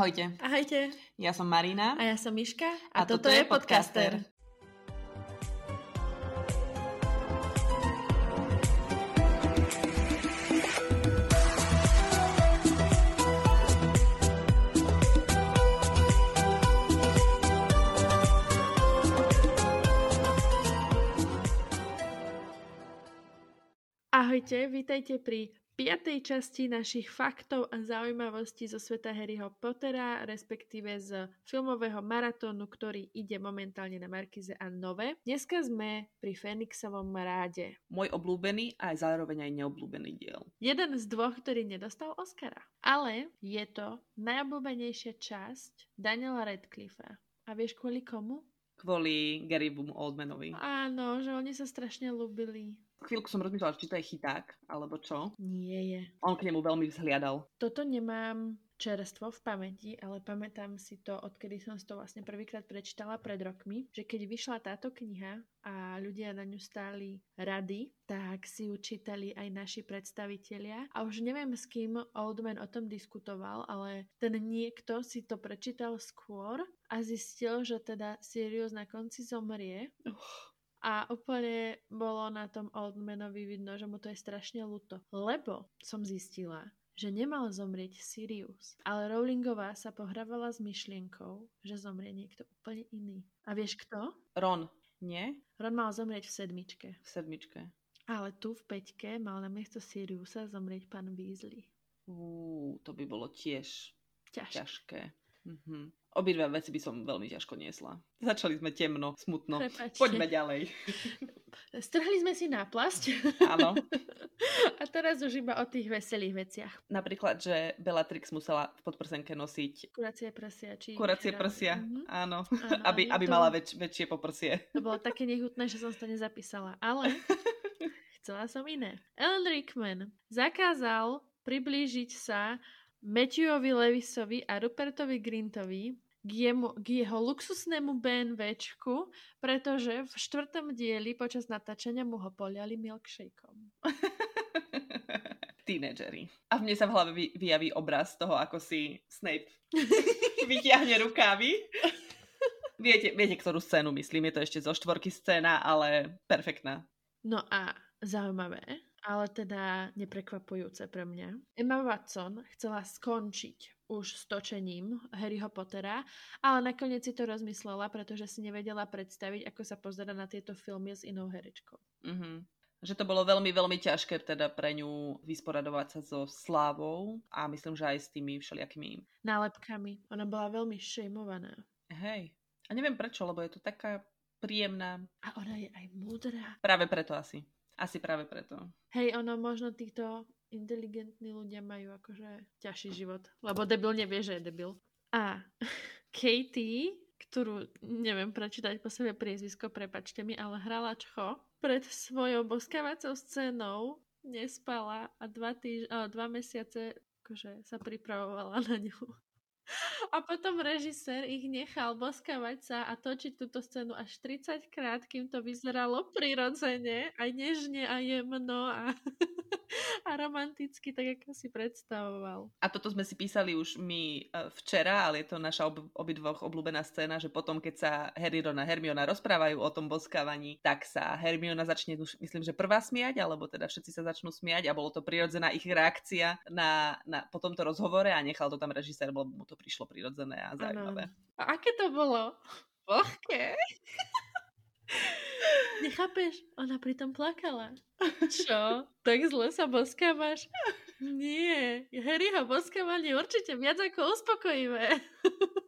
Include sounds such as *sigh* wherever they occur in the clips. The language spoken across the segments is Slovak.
Ahojte. Ahojte. Ja som Marina. A ja som Miška. A, a toto, toto je podcaster. podcaster. Ahojte, vítajte pri piatej časti našich faktov a zaujímavostí zo sveta Harryho Pottera, respektíve z filmového maratónu, ktorý ide momentálne na Markize a Nové. Dneska sme pri Fenixovom ráde. Môj obľúbený a aj zároveň aj neobľúbený diel. Jeden z dvoch, ktorý nedostal Oscara. Ale je to najobľúbenejšia časť Daniela Radcliffe. A vieš kvôli komu? Kvôli Gary Boom Oldmanovi. Áno, že oni sa strašne ľúbili. Chvíľku som rozmýšľala, či to je chyták, alebo čo. Nie je. On k nemu veľmi vzhliadal. Toto nemám čerstvo v pamäti, ale pamätám si to, odkedy som si to vlastne prvýkrát prečítala pred rokmi, že keď vyšla táto kniha a ľudia na ňu stáli rady, tak si ju čítali aj naši predstavitelia. A už neviem, s kým Oldman o tom diskutoval, ale ten niekto si to prečítal skôr a zistil, že teda Sirius na konci zomrie. Uh a úplne bolo na tom Oldmanovi vidno, že mu to je strašne ľúto. Lebo som zistila, že nemal zomrieť Sirius, ale Rowlingová sa pohrávala s myšlienkou, že zomrie niekto úplne iný. A vieš kto? Ron, nie? Ron mal zomrieť v sedmičke. V sedmičke. Ale tu v peťke mal na miesto Siriusa zomrieť pán Weasley. Uú, to by bolo tiež ťažké. ťažké. Mhm. Obidve veci by som veľmi ťažko niesla. Začali sme temno, smutno. Prepačte. Poďme ďalej. Strhli sme si náplasť. Áno. A teraz už iba o tých veselých veciach. Napríklad, že Bellatrix musela v podprsenke nosiť... Kuracie prsia. Či Kuracie prsia, mm-hmm. áno. áno. *laughs* aby aby to... mala väč- väčšie poprsie. To bolo také nehutné, že som to nezapísala. Ale *laughs* chcela som iné. Ellen Rickman zakázal priblížiť sa Matthewovi Levisovi a Rupertovi Grintovi k, jemu, k jeho luxusnému BNVčku, pretože v štvrtom dieli počas natáčania mu ho poliali milkshakeom. *laughs* Tínedžeri. A v mne sa v hlave vyjaví obraz toho, ako si Snape *laughs* vyťahne rukávy. viete, viete, ktorú scénu myslím, je to ešte zo štvorky scéna, ale perfektná. No a zaujímavé, ale teda neprekvapujúce pre mňa. Emma Watson chcela skončiť už s točením Harryho Pottera, ale nakoniec si to rozmyslela, pretože si nevedela predstaviť, ako sa pozera na tieto filmy s inou herečkou. Mm-hmm. Že to bolo veľmi, veľmi ťažké teda pre ňu vysporadovať sa so slávou a myslím, že aj s tými všelijakými... Nálepkami. Ona bola veľmi šejmovaná. Hej. A neviem prečo, lebo je to taká príjemná. A ona je aj múdra. Práve preto asi. Asi práve preto. Hej, ono možno týchto inteligentní ľudia majú akože ťažší život. Lebo debil nevie, že je debil. A *laughs* Katie, ktorú neviem prečítať po sebe priezvisko, prepačte mi, ale hrala čo pred svojou boskávacou scénou nespala a dva, týž- a dva mesiace akože sa pripravovala na ňu. A potom režisér ich nechal boskavať sa a točiť túto scénu až 30 krát, kým to vyzeralo prirodzene, aj nežne a jemno a *laughs* a romanticky, tak ako si predstavoval. A toto sme si písali už my uh, včera, ale je to naša ob- obidvoch obľúbená scéna, že potom, keď sa Harry, Ron a Hermiona rozprávajú o tom boskávaní, tak sa Hermiona začne, myslím, že prvá smiať, alebo teda všetci sa začnú smiať a bolo to prirodzená ich reakcia na, na, po tomto rozhovore a nechal to tam režisér, lebo mu to prišlo prirodzené a zaujímavé. Ano. A aké to bolo? Vlhké. *laughs* Nechápeš? Ona pritom plakala. *laughs* Čo? Tak zle sa boskávaš? Nie. Harryho boskávanie určite viac ako uspokojivé.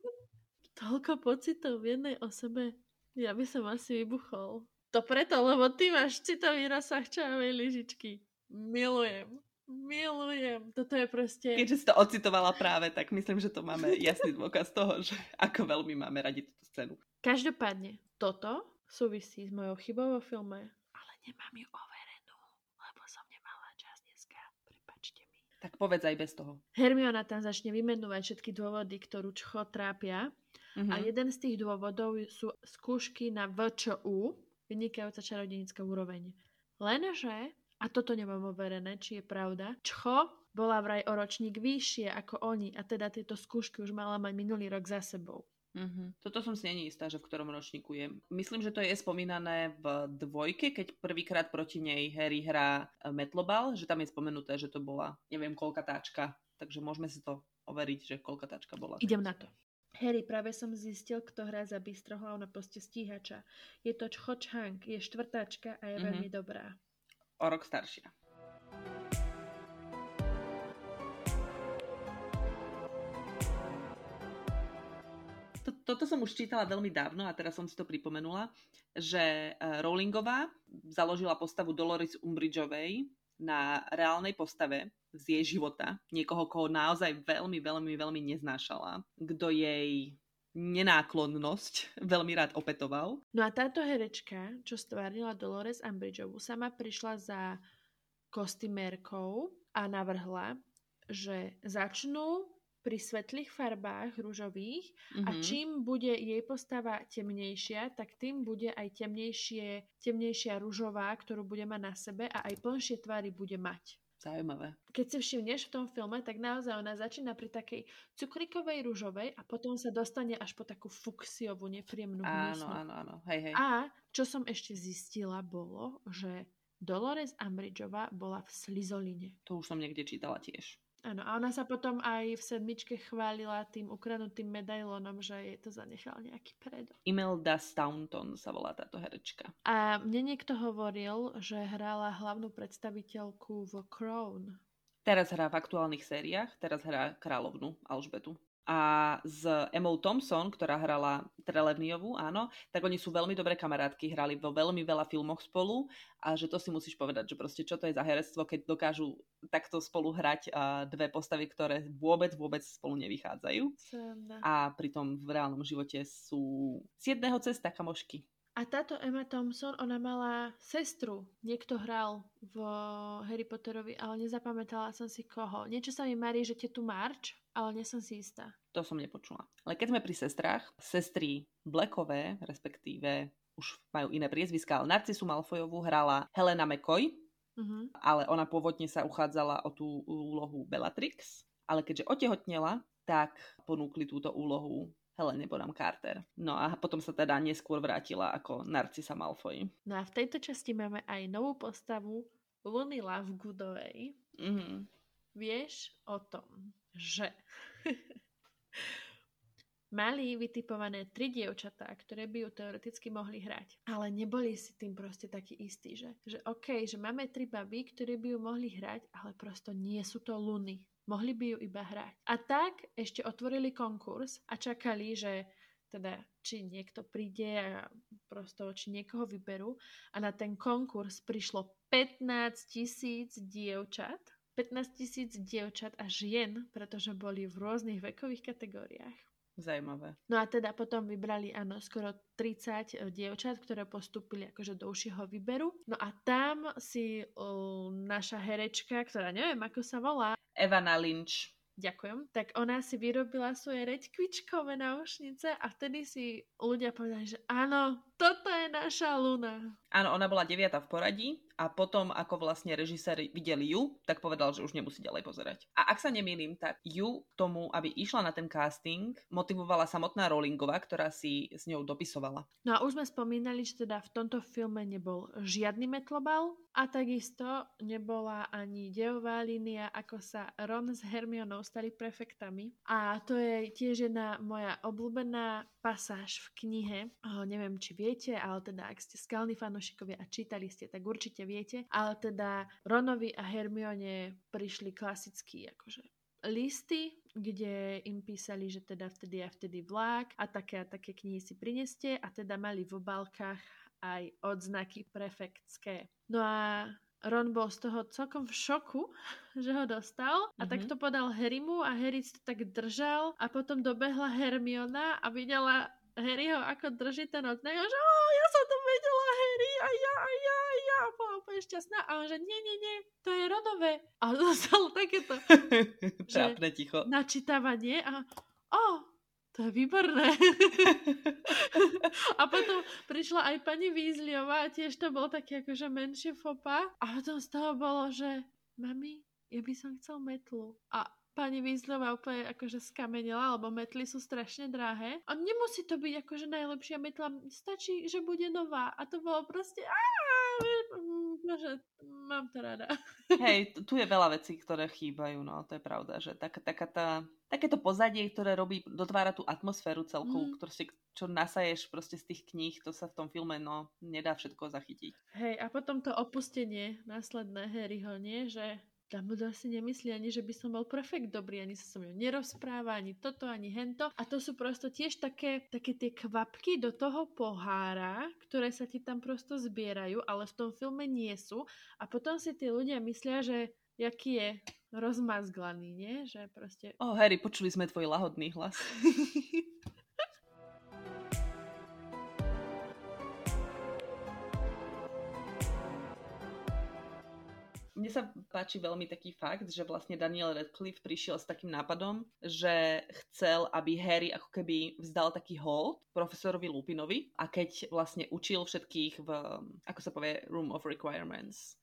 *laughs* Toľko pocitov v jednej osobe. Ja by som asi vybuchol. To preto, lebo ty máš citový rozsah čajovej lyžičky. Milujem. Milujem. Toto je proste... Keďže si to ocitovala práve, tak myslím, že to máme *laughs* jasný dôkaz toho, že ako veľmi máme radi túto scénu. Každopádne, toto súvisí s mojou chybou vo filme, ale nemám ju overenú, lebo som nemala čas dneska. Prepačte mi. Tak povedz aj bez toho. Hermiona tam začne vymenovať všetky dôvody, ktorú Čcho trápia. Uh-huh. A mhm. jeden z tých dôvodov sú skúšky na VČU, vynikajúca čarodenická úroveň. Lenže, a toto nemám overené, či je pravda, Čcho bola vraj o ročník vyššie ako oni a teda tieto skúšky už mala mať minulý rok za sebou. Mm-hmm. Toto som si není istá, že v ktorom ročníku je. Myslím, že to je spomínané v dvojke, keď prvýkrát proti nej Harry hrá e, Metlobal, že tam je spomenuté, že to bola neviem koľka táčka, takže môžeme si to overiť, že koľka táčka bola. Idem na to. Harry, práve som zistil, kto hrá za bystrohlav na poste stíhača. Je to Cho Chang, je štvrtáčka a je mm-hmm. veľmi dobrá. O rok staršia. toto som už čítala veľmi dávno a teraz som si to pripomenula, že e, Rowlingová založila postavu Dolores Umbridgeovej na reálnej postave z jej života. Niekoho, koho naozaj veľmi, veľmi, veľmi neznášala. Kto jej nenáklonnosť veľmi rád opetoval. No a táto herečka, čo stvárnila Dolores Umbridgeovú, sama prišla za kostymérkou a navrhla, že začnú pri svetlých farbách rúžových mm-hmm. a mhm. čím bude jej postava temnejšia, tak tým bude aj temnejšie, temnejšia rúžová, ktorú bude mať na sebe a aj plnšie tvary bude mať. Zaujímavé. Keď si všimneš v tom filme, tak naozaj ona začína pri takej cukrikovej rúžovej a potom sa dostane až po takú fuksiovú, nepríjemnú Áno, áno, áno. Hej, hej. A čo som ešte zistila bolo, že Dolores Umbridgeová bola v Slizoline. To už som niekde čítala tiež. Áno, a ona sa potom aj v sedmičke chválila tým ukradnutým medailónom, že jej to zanechal nejaký predok. Imelda Staunton sa volá táto herečka. A mne niekto hovoril, že hrala hlavnú predstaviteľku v Crown. Teraz hrá v aktuálnych sériách, teraz hrá kráľovnu Alžbetu a s Emou Thompson, ktorá hrala Trelevniovú, áno, tak oni sú veľmi dobré kamarátky, hrali vo veľmi veľa filmoch spolu a že to si musíš povedať, že proste čo to je za herectvo, keď dokážu takto spolu hrať uh, dve postavy, ktoré vôbec, vôbec spolu nevychádzajú. Sranda. A pritom v reálnom živote sú z jedného cesta kamošky. A táto Emma Thompson, ona mala sestru. Niekto hral v Harry Potterovi, ale nezapamätala som si koho. Niečo sa mi marí, že tu March, ale nie som si istá. To som nepočula. Ale keď sme pri sestrách, sestry Blackové, respektíve už majú iné priezviská, ale Narcisu Malfojovú hrala Helena McCoy, uh-huh. ale ona pôvodne sa uchádzala o tú úlohu Bellatrix, ale keďže otehotnela, tak ponúkli túto úlohu Helene Bonham Carter. No a potom sa teda neskôr vrátila ako Narcisa Malfoy. No a v tejto časti máme aj novú postavu Luny Lovegoodovej. Mm-hmm. Vieš o tom, že *laughs* mali vytipované tri dievčatá, ktoré by ju teoreticky mohli hrať. Ale neboli si tým proste takí istí, že, že OK, že máme tri baby, ktoré by ju mohli hrať, ale prosto nie sú to luny. Mohli by ju iba hrať. A tak ešte otvorili konkurs a čakali, že teda či niekto príde a prosto či niekoho vyberú a na ten konkurs prišlo 15 tisíc dievčat 15 tisíc dievčat a žien, pretože boli v rôznych vekových kategóriách. Zajímavé. No a teda potom vybrali, áno, skoro 30 e, dievčat, ktoré postúpili akože do užšieho výberu. No a tam si uh, naša herečka, ktorá neviem, ako sa volá. Evana Lynch. Ďakujem. Tak ona si vyrobila svoje reďkvičkové náušnice a vtedy si ľudia povedali, že áno, toto je naša Luna. Áno, ona bola deviata v poradí a potom, ako vlastne režisér videli ju, tak povedal, že už nemusí ďalej pozerať. A ak sa nemýlim, tak ju k tomu, aby išla na ten casting, motivovala samotná Rowlingová, ktorá si s ňou dopisovala. No a už sme spomínali, že teda v tomto filme nebol žiadny metlobal a takisto nebola ani dejová línia, ako sa Ron s Hermionou stali prefektami. A to je tiež jedna moja obľúbená pasáž v knihe. O, neviem, či viete, ale teda ak ste skalní fanúšikovia a čítali ste, tak určite viete. Ale teda Ronovi a Hermione prišli klasický akože listy, kde im písali, že teda vtedy a vtedy vlák a také a také knihy si prineste a teda mali v obálkach aj odznaky prefektské. No a Ron bol z toho celkom v šoku, *laughs* že ho dostal a mm-hmm. tak mhm. to podal Harrymu a Harry to tak držal a potom dobehla Hermiona a videla Harryho, ako drží ten odznak a že oh, ja som to vedela, Harry, a ja, a ja, a ja. A bola úplne šťastná. A on že nie, nie, nie, to je rodové. A dostal takéto *laughs* že ticho. načítavanie a oh, to je výborné. *laughs* a potom prišla aj pani Vízliová a tiež to bol taký akože menšie fopa. A potom z toho bolo, že mami, ja by som chcel metlu. A pani Weasleová úplne akože skamenila, lebo metly sú strašne drahé. A nemusí to byť akože najlepšia metla, stačí, že bude nová. A to bolo proste... Bože, mám to rada. Hej, tu je veľa vecí, ktoré chýbajú, no to je pravda, že tak, taká tá, takéto pozadie, ktoré robí, dotvára tú atmosféru celkovú, mm. ktorú si, čo nasaješ proste z tých kníh, to sa v tom filme, no, nedá všetko zachytiť. Hej, a potom to opustenie následné Harryho, nie, že Dumbledore si nemyslí ani, že by som bol perfekt dobrý, ani sa so mnou nerozpráva, ani toto, ani hento. A to sú prosto tiež také, také tie kvapky do toho pohára, ktoré sa ti tam prosto zbierajú, ale v tom filme nie sú. A potom si tí ľudia myslia, že jaký je rozmazglaný, nie? Že proste... O, oh, Harry, počuli sme tvoj lahodný hlas. *laughs* Mne sa páči veľmi taký fakt, že vlastne Daniel Radcliffe prišiel s takým nápadom, že chcel, aby Harry ako keby vzdal taký hold profesorovi Lupinovi a keď vlastne učil všetkých v, ako sa povie, Room of Requirements,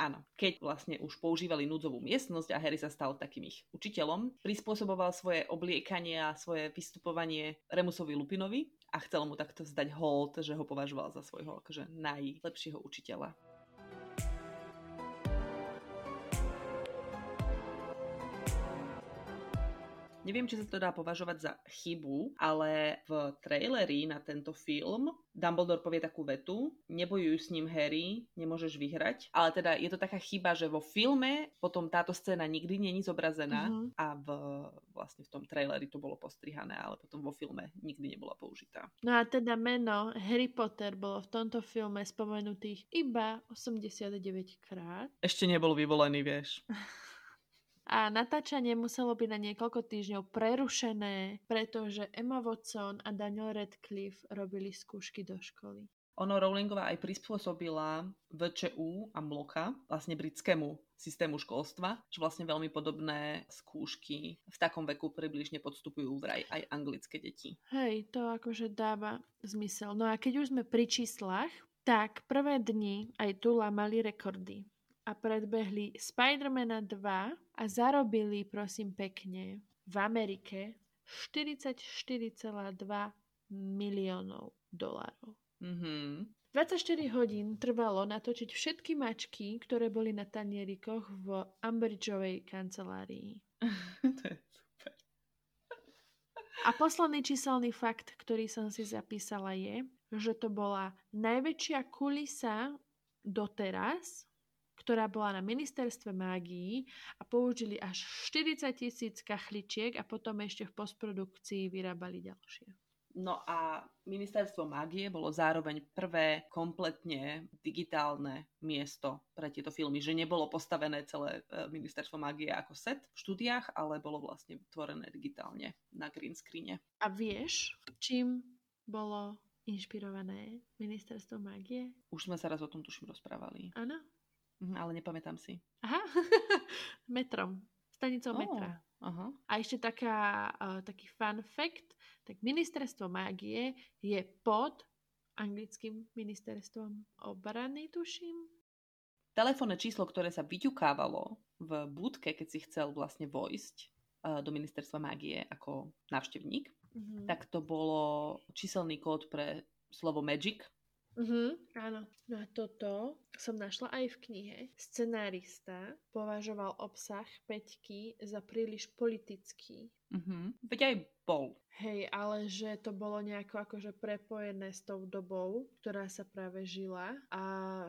Áno, keď vlastne už používali núdzovú miestnosť a Harry sa stal takým ich učiteľom, prispôsoboval svoje obliekanie a svoje vystupovanie Remusovi Lupinovi a chcel mu takto vzdať hold, že ho považoval za svojho akože najlepšieho učiteľa. Neviem, či sa to dá považovať za chybu, ale v traileri na tento film Dumbledore povie takú vetu, nebojuj s ním Harry, nemôžeš vyhrať. Ale teda je to taká chyba, že vo filme potom táto scéna nikdy není zobrazená mm-hmm. a v, vlastne v tom traileri to bolo postrihané, ale potom vo filme nikdy nebola použitá. No a teda meno Harry Potter bolo v tomto filme spomenutých iba 89 krát. Ešte nebol vyvolený, vieš. *laughs* A natáčanie muselo byť na niekoľko týždňov prerušené, pretože Emma Watson a Daniel Radcliffe robili skúšky do školy. Ono Rowlingová aj prispôsobila VČU a MLOKA, vlastne britskému systému školstva, že vlastne veľmi podobné skúšky v takom veku približne podstupujú vraj aj anglické deti. Hej, to akože dáva zmysel. No a keď už sme pri číslach, tak prvé dni aj tu mali rekordy a predbehli Spidermana 2 a zarobili, prosím pekne, v Amerike 44,2 miliónov dolárov. Mm-hmm. 24 hodín trvalo natočiť všetky mačky, ktoré boli na tanierikoch v Ambridgeovej kancelárii. *laughs* to je super. A posledný číselný fakt, ktorý som si zapísala je, že to bola najväčšia kulisa doteraz ktorá bola na ministerstve mágií a použili až 40 tisíc kachličiek a potom ešte v postprodukcii vyrábali ďalšie. No a ministerstvo mágie bolo zároveň prvé kompletne digitálne miesto pre tieto filmy, že nebolo postavené celé e, ministerstvo mágie ako set v štúdiách, ale bolo vlastne tvorené digitálne na green screene. A vieš, čím bolo inšpirované ministerstvo mágie? Už sme sa raz o tom tuším rozprávali. Áno, ale nepamätám si. Aha, *laughs* metrom. Stanicou oh, metra. Aha. A ešte taká, uh, taký fun fact, tak ministerstvo mágie je pod anglickým ministerstvom obrany, tuším. Telefónne číslo, ktoré sa vyťukávalo v budke, keď si chcel vlastne vojsť uh, do ministerstva mágie ako návštevník, mm-hmm. tak to bolo číselný kód pre slovo magic, Uh-huh, áno. No a toto som našla aj v knihe. Scenárista považoval obsah Peťky za príliš politický. Uh-huh. Veď aj bol. Hej, ale že to bolo nejako akože prepojené s tou dobou, ktorá sa práve žila a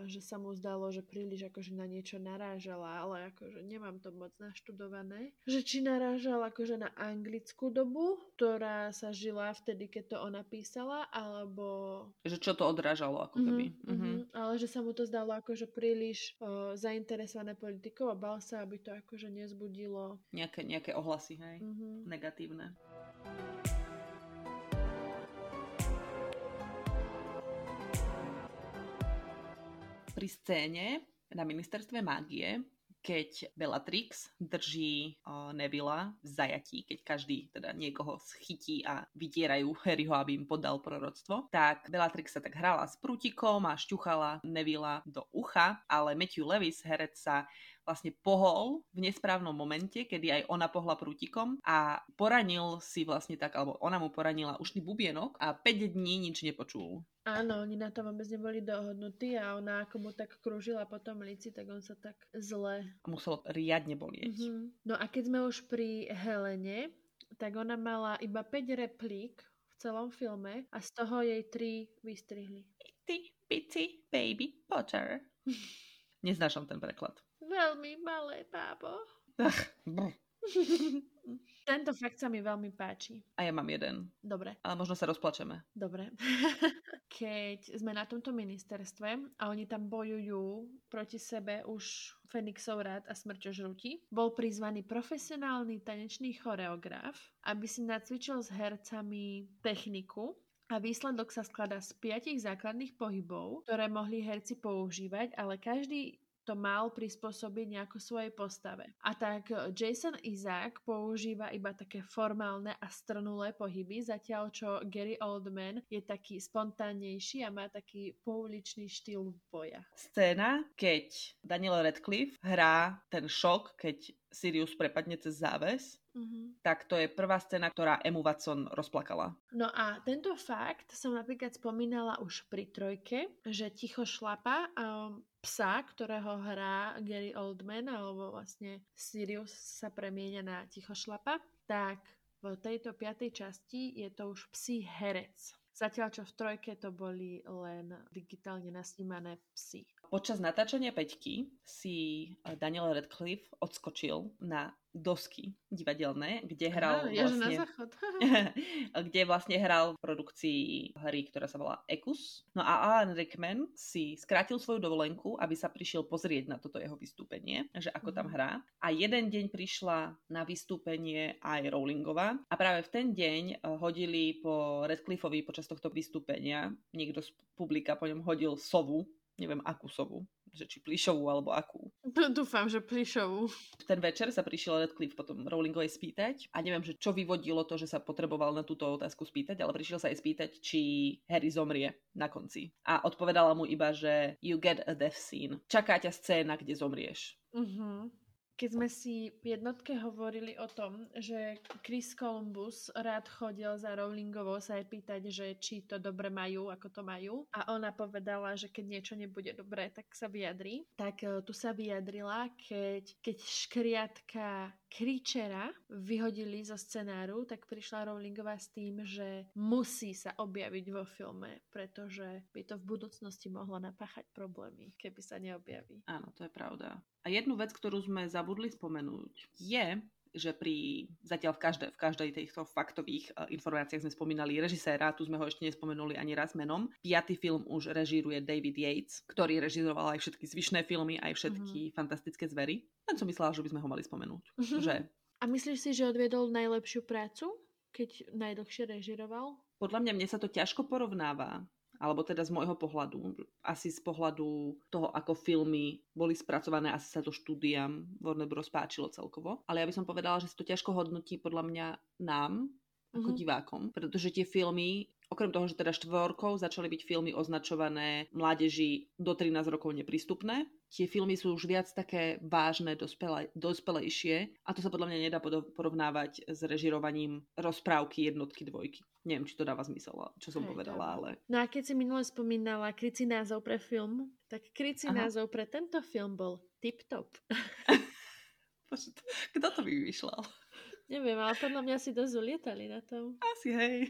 že sa mu zdalo, že príliš akože na niečo narážala, ale akože nemám to moc naštudované. Že či narážal akože na anglickú dobu, ktorá sa žila vtedy, keď to ona písala, alebo... Že čo to odrážalo ako mhm, keby. Uh-huh, uh-huh. Ale že sa mu to zdalo akože príliš uh, zainteresované politikou a bal sa, aby to akože nezbudilo... Nejaké, nejaké ohlasy, hej? Uh-huh. Negatívne. Pri scéne na ministerstve mágie keď Bellatrix drží Nevilla v zajatí, keď každý teda niekoho schytí a vydierajú Harryho, aby im podal proroctvo, tak Bellatrix sa tak hrala s prútikom a šťuchala Nevilla do ucha, ale Matthew Levis, herec, sa vlastne pohol v nesprávnom momente, kedy aj ona pohla prútikom a poranil si vlastne tak, alebo ona mu poranila ušný bubienok a 5 dní nič nepočul. Áno, oni na to vôbec neboli dohodnutí a ona ako mu tak krúžila po tom lici, tak on sa tak zle... Muselo riadne bolieť. Mm-hmm. No a keď sme už pri Helene, tak ona mala iba 5 replík v celom filme a z toho jej 3 vystrihli. Itty bitty baby Potter. *laughs* Neznášam ten preklad. Veľmi malé bábo. *laughs* Tento fakt sa mi veľmi páči. A ja mám jeden. Dobre. Ale možno sa rozplačeme. Dobre. *laughs* Keď sme na tomto ministerstve a oni tam bojujú proti sebe už Fenixov rád a smrťožrutí, bol prizvaný profesionálny tanečný choreograf, aby si nacvičil s hercami techniku a výsledok sa skladá z piatich základných pohybov, ktoré mohli herci používať, ale každý to mal prispôsobiť nejako svojej postave. A tak Jason Isaac používa iba také formálne a strnulé pohyby, zatiaľ čo Gary Oldman je taký spontánnejší a má taký pouličný štýl boja. Scéna, keď Daniel Radcliffe hrá ten šok, keď Sirius prepadne cez záves, Mm-hmm. Tak to je prvá scéna, ktorá Emu Watson rozplakala. No a tento fakt som napríklad spomínala už pri trojke, že ticho šlapa um, psa, ktorého hrá Gary Oldman, alebo vlastne Sirius sa premienia na ticho šlapa, tak v tejto piatej časti je to už psí herec. Zatiaľ, čo v trojke to boli len digitálne nasnímané psy. Počas natáčania Peťky si Daniel Radcliffe odskočil na dosky divadelné, kde hral Aha, vlastne, na záchod. *laughs* *laughs* kde vlastne hral v produkcii hry, ktorá sa volá Ekus. No a Alan Rickman si skrátil svoju dovolenku, aby sa prišiel pozrieť na toto jeho vystúpenie, že ako tam mhm. hrá. A jeden deň prišla na vystúpenie aj Rowlingová a práve v ten deň eh, hodili po Radcliffeovi počas tohto vystúpenia, niekto z publika po ňom hodil sovu, neviem akú sovu, že či plišovú alebo akú. *laughs* Dúfam, že plišovú. Ten večer sa prišiel Redcliffe potom Rowlingovej spýtať a neviem, že čo vyvodilo to, že sa potreboval na túto otázku spýtať, ale prišiel sa aj spýtať, či Harry zomrie na konci. A odpovedala mu iba, že you get a death scene. Čaká ťa scéna, kde zomrieš. Uh-huh keď sme si v jednotke hovorili o tom, že Chris Columbus rád chodil za Rowlingovou sa aj pýtať, že či to dobre majú, ako to majú. A ona povedala, že keď niečo nebude dobré, tak sa vyjadrí. Tak uh, tu sa vyjadrila, keď, keď škriatka Kričera vyhodili zo scenáru, tak prišla Rowlingová s tým, že musí sa objaviť vo filme, pretože by to v budúcnosti mohlo napáchať problémy, keby sa neobjaví. Áno, to je pravda. A jednu vec, ktorú sme zabudli spomenúť, je, že pri, zatiaľ v, každej, v každej týchto faktových uh, informáciách sme spomínali režiséra, tu sme ho ešte nespomenuli ani raz menom. Piatý film už režíruje David Yates, ktorý režíroval aj všetky zvyšné filmy, aj všetky mm-hmm. fantastické zvery. Len som myslela, že by sme ho mali spomenúť. Mm-hmm. Že... A myslíš si, že odviedol najlepšiu prácu, keď najdlhšie režiroval? Podľa mňa mne sa to ťažko porovnáva alebo teda z môjho pohľadu, asi z pohľadu toho, ako filmy boli spracované, asi sa to štúdiam Warner Bros. páčilo celkovo. Ale ja by som povedala, že sa to ťažko hodnotí podľa mňa nám, ako mm-hmm. divákom, pretože tie filmy Okrem toho, že teda štvorkou začali byť filmy označované mládeži do 13 rokov neprístupné, tie filmy sú už viac také vážne, dospele, dospelejšie a to sa podľa mňa nedá porovnávať s režirovaním rozprávky jednotky, dvojky. Neviem, či to dáva zmysel, čo som Hej, povedala, ale... No a keď si minule spomínala krycí názov pre film, tak krycí názov pre tento film bol Tip Top. *laughs* *laughs* Kto to vymýšľal? Neviem, ale podľa mňa si dosť ulietali na tom. Asi, hej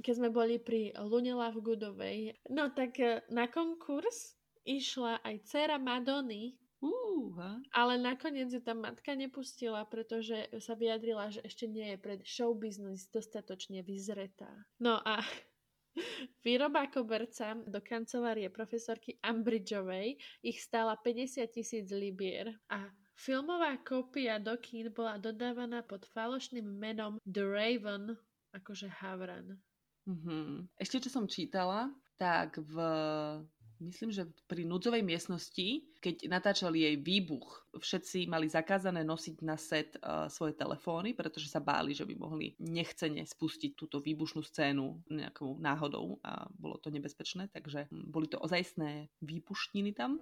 keď sme boli pri Lunela v Gudovej, no tak e, na konkurs išla aj dcera Madony, uh, ale nakoniec ju tam matka nepustila, pretože sa vyjadrila, že ešte nie je pred show business dostatočne vyzretá. No a *laughs* Výroba koberca do kancelárie profesorky Ambridgeovej ich stála 50 tisíc libier a filmová kópia do kín bola dodávaná pod falošným menom The Raven, akože Havran. Mm-hmm. Ešte čo som čítala, tak v myslím, že pri núdzovej miestnosti, keď natáčali jej výbuch, všetci mali zakázané nosiť na set uh, svoje telefóny, pretože sa báli, že by mohli nechcene spustiť túto výbušnú scénu nejakou náhodou a bolo to nebezpečné, takže boli to ozajstné výpuštniny tam.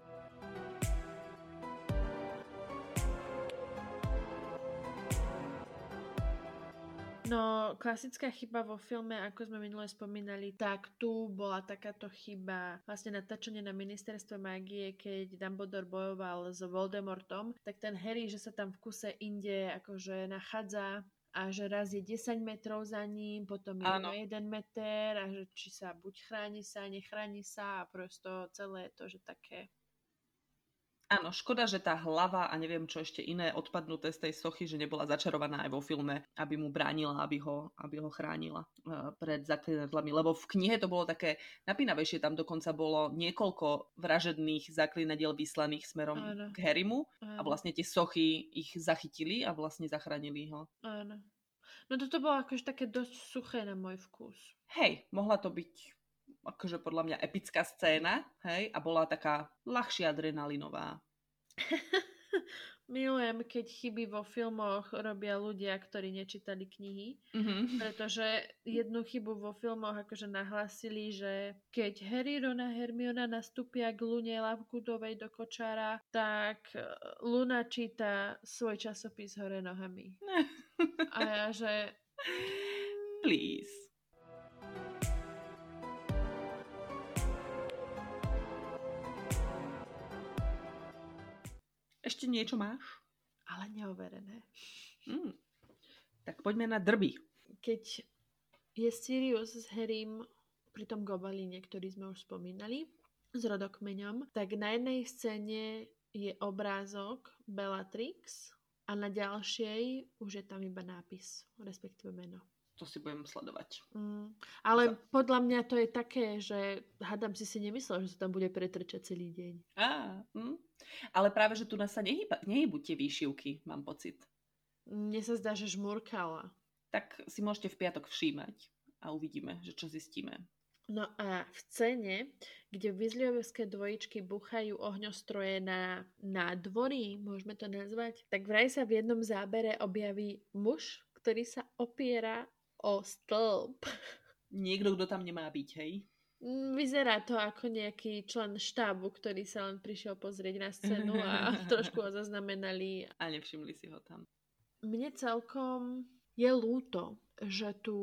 No, klasická chyba vo filme, ako sme minule spomínali, tak tu bola takáto chyba vlastne natáčanie na ministerstve mágie, keď Dumbledore bojoval s Voldemortom, tak ten Harry, že sa tam v kuse inde akože nachádza a že raz je 10 metrov za ním, potom je Áno. 1 meter a že či sa buď chráni sa, nechráni sa a prosto celé to, že také Áno, škoda, že tá hlava a neviem čo ešte iné odpadnuté z tej sochy, že nebola začarovaná aj vo filme, aby mu bránila, aby ho, aby ho chránila uh, pred zaklinadlami. Lebo v knihe to bolo také napínavejšie, tam dokonca bolo niekoľko vražedných zaklinadiel vyslaných smerom Áno. k Harrymu Áno. a vlastne tie sochy ich zachytili a vlastne zachránili ho. Áno. No toto bolo akože také dosť suché na môj vkus. Hej, mohla to byť akože podľa mňa epická scéna, hej, a bola taká ľahšia adrenalinová. *laughs* Milujem, keď chyby vo filmoch robia ľudia, ktorí nečítali knihy, mm-hmm. pretože jednu chybu vo filmoch akože nahlasili, že keď Harry, Ron a Hermiona nastúpia k Lune Lavgudovej do kočára, tak e, Luna číta svoj časopis hore nohami. *laughs* a ja, že... Please. Ešte niečo máš? Ale neoverené. Mm. Tak poďme na drby. Keď je Sirius s Harrym pri tom gobalíne, ktorý sme už spomínali, s rodokmeňom, tak na jednej scéne je obrázok Bellatrix a na ďalšej už je tam iba nápis, respektíve meno to si budem sledovať. Mm, ale Za... podľa mňa to je také, že hádam si si nemyslel, že sa tam bude pretrčať celý deň. Á, mm. Ale práve, že tu nás sa nehyba, nehybu tie výšivky, mám pocit. Mne sa zdá, že žmurkala. Tak si môžete v piatok všímať a uvidíme, že čo zistíme. No a v scéne, kde Vizliovské dvojičky buchajú ohňostroje na nádvorí, môžeme to nazvať, tak vraj sa v jednom zábere objaví muž, ktorý sa opiera o stĺp. Niekto, kto tam nemá byť, hej? Vyzerá to ako nejaký člen štábu, ktorý sa len prišiel pozrieť na scénu a *laughs* trošku ho zaznamenali. A nevšimli si ho tam. Mne celkom je lúto, že tu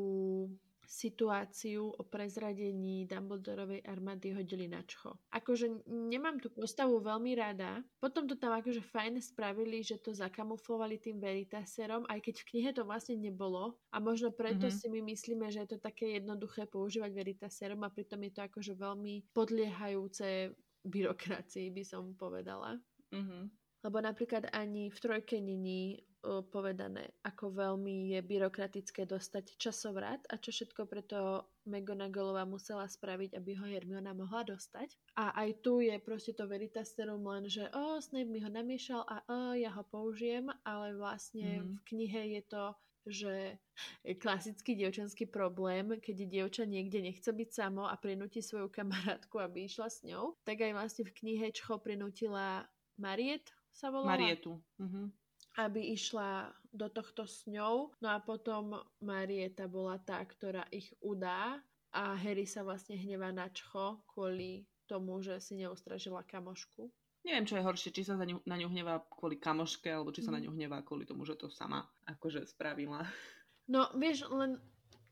situáciu o prezradení Dumbledorovej armády hodili na čcho. Akože nemám tú postavu veľmi rada. Potom to tam akože fajn spravili, že to zakamuflovali tým Veritaserom, aj keď v knihe to vlastne nebolo. A možno preto mm-hmm. si my myslíme, že je to také jednoduché používať Veritaserom a pritom je to akože veľmi podliehajúce byrokracii, by som povedala. Mm-hmm. Lebo napríklad ani v trojke není povedané, ako veľmi je byrokratické dostať časovrat a čo všetko preto McGonagallová musela spraviť, aby ho Hermiona mohla dostať. A aj tu je proste to Veritaserum len, že o, Snape mi ho namiešal a o, ja ho použijem, ale vlastne mm-hmm. v knihe je to že je klasický dievčanský problém, keď dievča niekde nechce byť samo a prinúti svoju kamarátku, aby išla s ňou, tak aj vlastne v knihe Čcho prinútila Mariet sa volala? Marietu. Mm-hmm aby išla do tohto s ňou. No a potom Marieta bola tá, ktorá ich udá a Harry sa vlastne hnevá na čcho kvôli tomu, že si neustražila kamošku. Neviem, čo je horšie, či sa na ňu, na ňu hnevá kvôli kamoške, alebo či sa na mhm. ňu hnevá kvôli tomu, že to sama akože spravila. No, vieš, len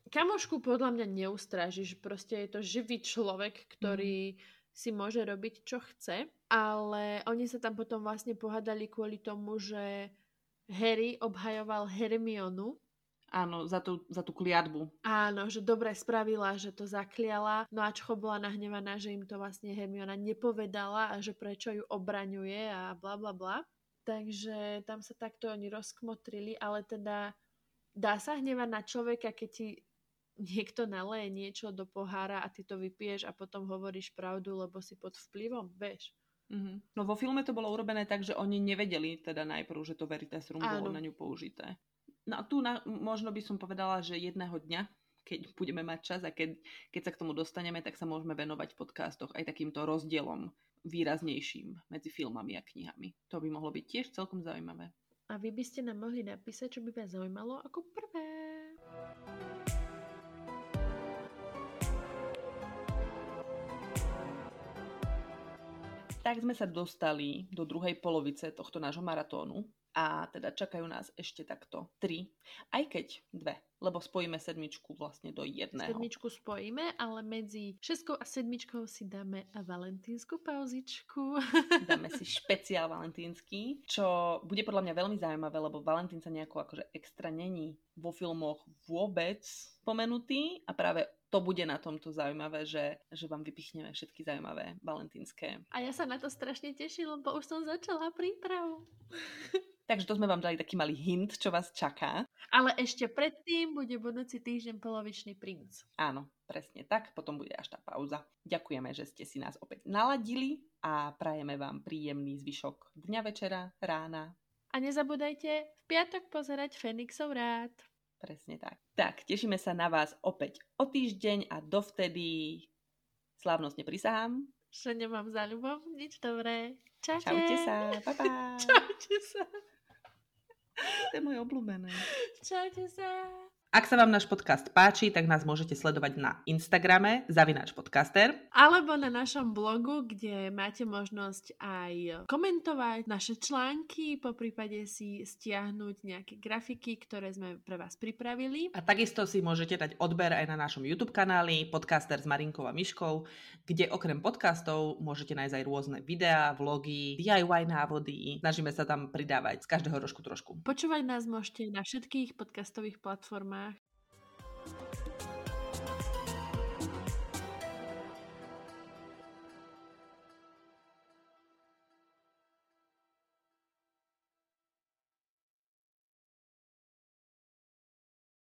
kamošku podľa mňa neustražíš. Proste je to živý človek, ktorý mm. Si môže robiť, čo chce. Ale oni sa tam potom vlastne pohádali kvôli tomu, že Harry obhajoval Hermionu. Áno, za tú, za tú kliatbu. Áno, že dobre spravila, že to zakliala. No a Čcho bola nahnevaná, že im to vlastne Hermiona nepovedala a že prečo ju obraňuje a bla bla bla. Takže tam sa takto oni rozkmotrili, ale teda dá sa hnevať na človeka, keď ti niekto naleje niečo do pohára a ty to vypiješ a potom hovoríš pravdu, lebo si pod vplyvom, vieš. Mm-hmm. No vo filme to bolo urobené tak, že oni nevedeli teda najprv, že to Veritas Room bolo na ňu použité. No a tu na, možno by som povedala, že jedného dňa, keď budeme mať čas a keď, keď sa k tomu dostaneme, tak sa môžeme venovať v podcastoch aj takýmto rozdielom výraznejším medzi filmami a knihami. To by mohlo byť tiež celkom zaujímavé. A vy by ste nám mohli napísať, čo by vás zaujímalo ako prvé. Tak sme sa dostali do druhej polovice tohto nášho maratónu. A teda čakajú nás ešte takto tri, aj keď dve, lebo spojíme sedmičku vlastne do jedného. Sedmičku spojíme, ale medzi šeskou a sedmičkou si dáme valentínsku pauzičku. *laughs* Dáme si špeciál valentínsky, čo bude podľa mňa veľmi zaujímavé, lebo Valentín sa nejako akože extra není vo filmoch vôbec spomenutý a práve to bude na tomto zaujímavé, že, že vám vypichneme všetky zaujímavé valentínske. A ja sa na to strašne teším, lebo už som začala prípravu. *laughs* Takže to sme vám dali taký malý hint, čo vás čaká. Ale ešte predtým bude budúci týždeň polovičný princ. Áno, presne tak, potom bude až tá pauza. Ďakujeme, že ste si nás opäť naladili a prajeme vám príjemný zvyšok dňa, večera, rána. A nezabúdajte v piatok pozerať Fenixov rád. Presne tak. Tak, tešíme sa na vás opäť o týždeň a dovtedy slávnostne prisahám. Že nemám za ľubom nič dobré. Čaute. Čaute sa. Pa, pa. *laughs* Čaute sa. To je moje obľúbené. Čaute sa. Ak sa vám náš podcast páči, tak nás môžete sledovať na Instagrame zavináč podcaster. Alebo na našom blogu, kde máte možnosť aj komentovať naše články, po prípade si stiahnuť nejaké grafiky, ktoré sme pre vás pripravili. A takisto si môžete dať odber aj na našom YouTube kanáli Podcaster s Marinkou a Myškou, kde okrem podcastov môžete nájsť aj rôzne videá, vlogy, DIY návody. Snažíme sa tam pridávať z každého rožku trošku. Počúvať nás môžete na všetkých podcastových platformách Thank you.